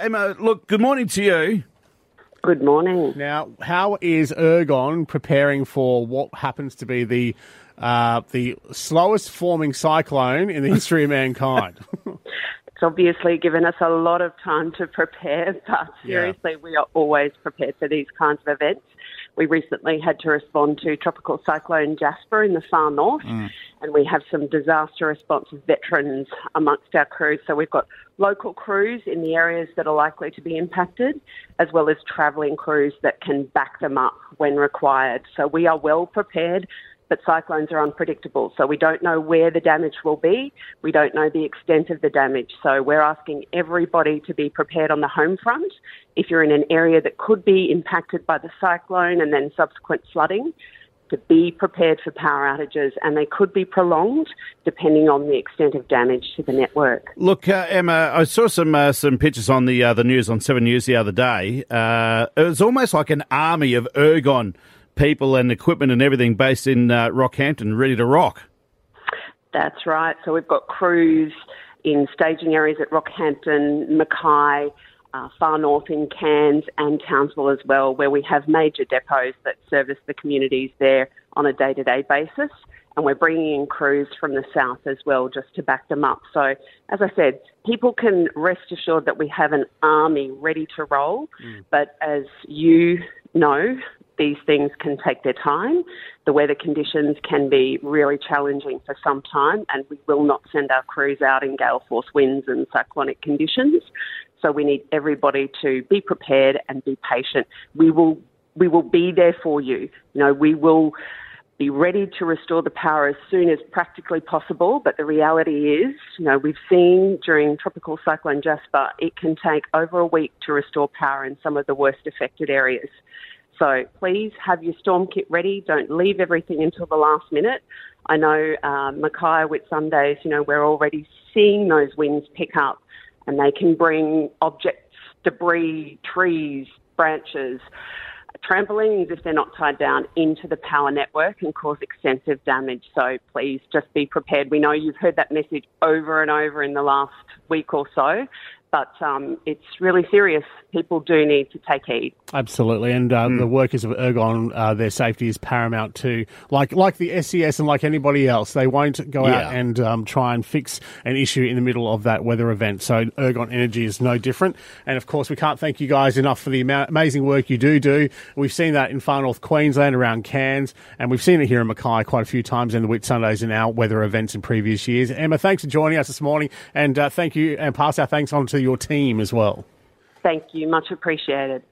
Emma, look, good morning to you. Good morning. Now, how is Ergon preparing for what happens to be the uh, the slowest forming cyclone in the history of mankind? It's obviously given us a lot of time to prepare, but seriously, we are always prepared for these kinds of events. We recently had to respond to Tropical Cyclone Jasper in the far north, and we have some disaster response veterans amongst our crews. So we've got local crews in the areas that are likely to be impacted, as well as travelling crews that can back them up when required. So we are well prepared but cyclones are unpredictable. So we don't know where the damage will be. We don't know the extent of the damage. So we're asking everybody to be prepared on the home front. If you're in an area that could be impacted by the cyclone and then subsequent flooding, to be prepared for power outages, and they could be prolonged depending on the extent of damage to the network. Look, uh, Emma, I saw some uh, some pictures on the uh, the news on Seven News the other day. Uh, it was almost like an army of ergon people and equipment and everything based in uh, Rockhampton, ready to rock. That's right. So we've got crews in staging areas at Rockhampton, Mackay, uh, far north in Cairns and Townsville as well, where we have major depots that service the communities there on a day to day basis. And we're bringing in crews from the south as well just to back them up. So, as I said, people can rest assured that we have an army ready to roll. But as you know, these things can take their time. The weather conditions can be really challenging for some time, and we will not send our crews out in gale force winds and cyclonic conditions. So we need everybody to be prepared and be patient. We will we will be there for you. You know, we will be ready to restore the power as soon as practically possible. But the reality is, you know, we've seen during Tropical Cyclone Jasper, it can take over a week to restore power in some of the worst affected areas. So please have your storm kit ready. Don't leave everything until the last minute. I know uh, Mackay Whitsundays, you know, we're already seeing those winds pick up and they can bring objects, debris, trees, branches, trampolines, if they're not tied down, into the power network and cause extensive damage. So please just be prepared. We know you've heard that message over and over in the last week or so, but um, it's really serious. People do need to take heed. Absolutely, and uh, the workers of Ergon, uh, their safety is paramount too. Like like the SES and like anybody else, they won't go Yeah. out and um, try and fix an issue in the middle of that weather event. So Ergon Energy is no different. And of course, we can't thank you guys enough for the ama- amazing work you do do. We've seen that in far north Queensland around Cairns, and we've seen it here in Mackay quite a few times in the Whitsundays and our weather events in previous years. Emma, thanks for joining us this morning, and uh, thank you, and pass our thanks on your team as well. Thank you. Much appreciated.